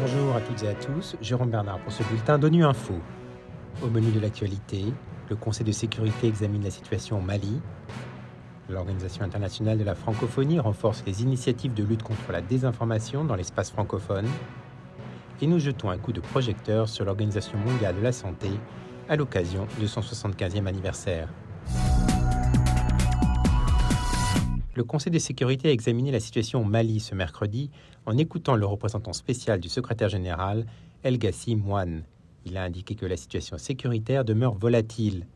Bonjour à toutes et à tous, Jérôme Bernard pour ce bulletin d'ONU Info. Au menu de l'actualité, le Conseil de sécurité examine la situation au Mali. L'Organisation internationale de la francophonie renforce les initiatives de lutte contre la désinformation dans l'espace francophone. Et nous jetons un coup de projecteur sur l'Organisation mondiale de la santé à l'occasion de son 75e anniversaire. Le Conseil de sécurité a examiné la situation au Mali ce mercredi en écoutant le représentant spécial du secrétaire général, El Gassi Moine. Il a indiqué que la situation sécuritaire demeure volatile.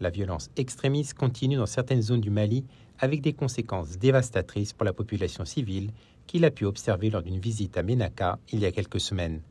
La violence extrémiste continue dans certaines zones du Mali avec des conséquences dévastatrices pour la population civile qu'il a pu observer lors d'une visite à Ménaka il y a quelques semaines.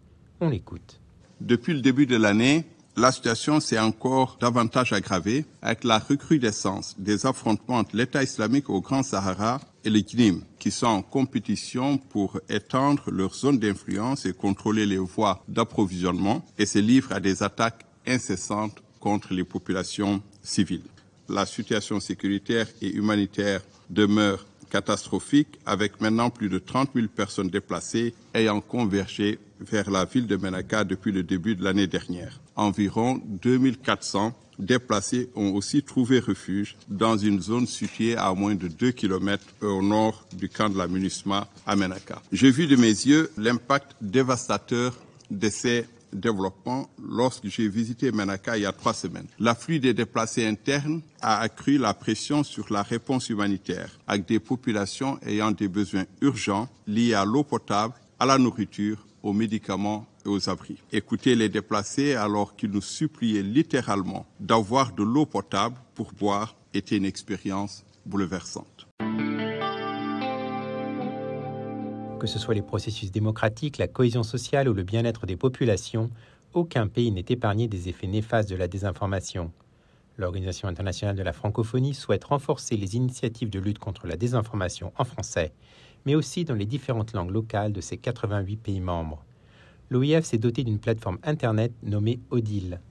On l'écoute. Depuis le début de l'année, la situation s'est encore davantage aggravée avec la recrudescence des affrontements entre l'État islamique au Grand Sahara et les Guinéens, qui sont en compétition pour étendre leur zone d'influence et contrôler les voies d'approvisionnement et se livrent à des attaques incessantes contre les populations civiles. La situation sécuritaire et humanitaire demeure catastrophique avec maintenant plus de 30 000 personnes déplacées ayant convergé vers la ville de Menaka depuis le début de l'année dernière. Environ 2400 déplacés ont aussi trouvé refuge dans une zone située à moins de 2 km au nord du camp de la MINUSMA à Menaka. J'ai vu de mes yeux l'impact dévastateur de ces développement lorsque j'ai visité Menaka il y a trois semaines. L'afflux des déplacés internes a accru la pression sur la réponse humanitaire, avec des populations ayant des besoins urgents liés à l'eau potable, à la nourriture, aux médicaments aux abris. Écouter les déplacés alors qu'ils nous suppliaient littéralement d'avoir de l'eau potable pour boire était une expérience bouleversante. Que ce soit les processus démocratiques, la cohésion sociale ou le bien-être des populations, aucun pays n'est épargné des effets néfastes de la désinformation. L'Organisation internationale de la francophonie souhaite renforcer les initiatives de lutte contre la désinformation en français, mais aussi dans les différentes langues locales de ses 88 pays membres. L'OIF s'est doté d'une plateforme Internet nommée Odile.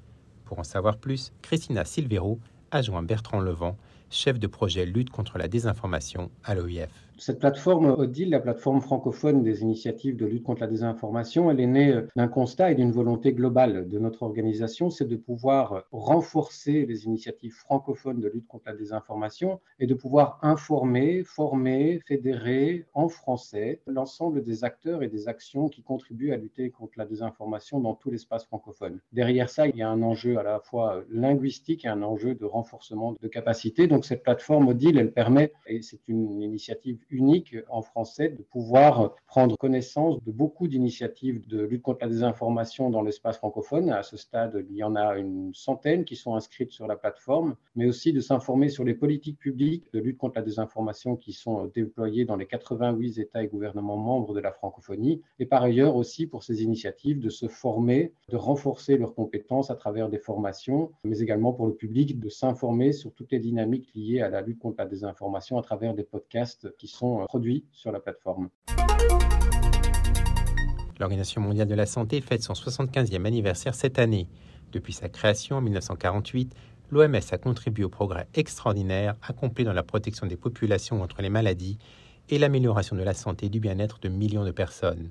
Pour en savoir plus, Christina Silvero a joint Bertrand Levent, chef de projet lutte contre la désinformation à l'OIF. Cette plateforme ODIL, la plateforme francophone des initiatives de lutte contre la désinformation, elle est née euh, d'un constat et d'une volonté globale de notre organisation, c'est de pouvoir renforcer les initiatives francophones de lutte contre la désinformation et de pouvoir informer, former, fédérer en français l'ensemble des acteurs et des actions qui contribuent à lutter contre la désinformation dans tout l'espace francophone. Derrière ça, il y a un enjeu à la fois linguistique et un enjeu de renforcement de capacité. Donc cette plateforme ODIL, elle permet, et c'est une initiative unique en français de pouvoir prendre connaissance de beaucoup d'initiatives de lutte contre la désinformation dans l'espace francophone. À ce stade, il y en a une centaine qui sont inscrites sur la plateforme, mais aussi de s'informer sur les politiques publiques de lutte contre la désinformation qui sont déployées dans les 88 États et gouvernements membres de la francophonie, et par ailleurs aussi pour ces initiatives de se former, de renforcer leurs compétences à travers des formations, mais également pour le public de s'informer sur toutes les dynamiques liées à la lutte contre la désinformation à travers des podcasts qui euh, produits sur la plateforme. L'Organisation mondiale de la santé fête son 75e anniversaire cette année. Depuis sa création en 1948, l'OMS a contribué au progrès extraordinaire accompli dans la protection des populations contre les maladies et l'amélioration de la santé et du bien-être de millions de personnes.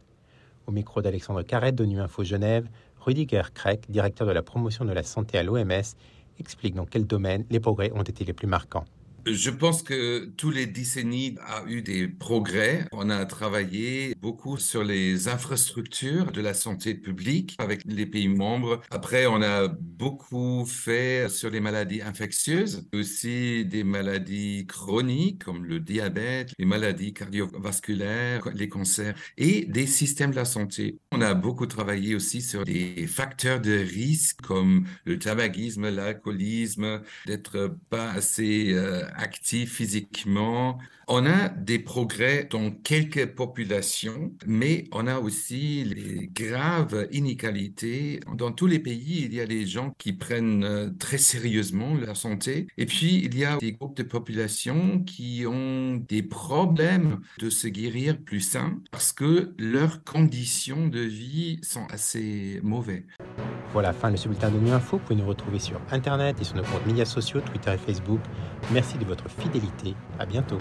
Au micro d'Alexandre Carrette d'ONU Info Genève, Rudiger Kreck, directeur de la promotion de la santé à l'OMS, explique dans quel domaine les progrès ont été les plus marquants. Je pense que tous les décennies a eu des progrès. On a travaillé beaucoup sur les infrastructures de la santé publique avec les pays membres. Après, on a beaucoup fait sur les maladies infectieuses, aussi des maladies chroniques comme le diabète, les maladies cardiovasculaires, les cancers et des systèmes de la santé. On a beaucoup travaillé aussi sur des facteurs de risque comme le tabagisme, l'alcoolisme, d'être pas assez euh, actif physiquement. On a des progrès dans quelques populations, mais on a aussi les graves inégalités. Dans tous les pays, il y a des gens qui prennent euh, très sérieusement leur santé. Et puis, il y a des groupes de population qui ont des problèmes de se guérir plus sain parce que leurs conditions de vie sont assez mauvaises. Voilà, fin de ce bulletin de Info. Vous pouvez nous retrouver sur Internet et sur nos comptes médias sociaux, Twitter et Facebook. Merci de votre fidélité. À bientôt.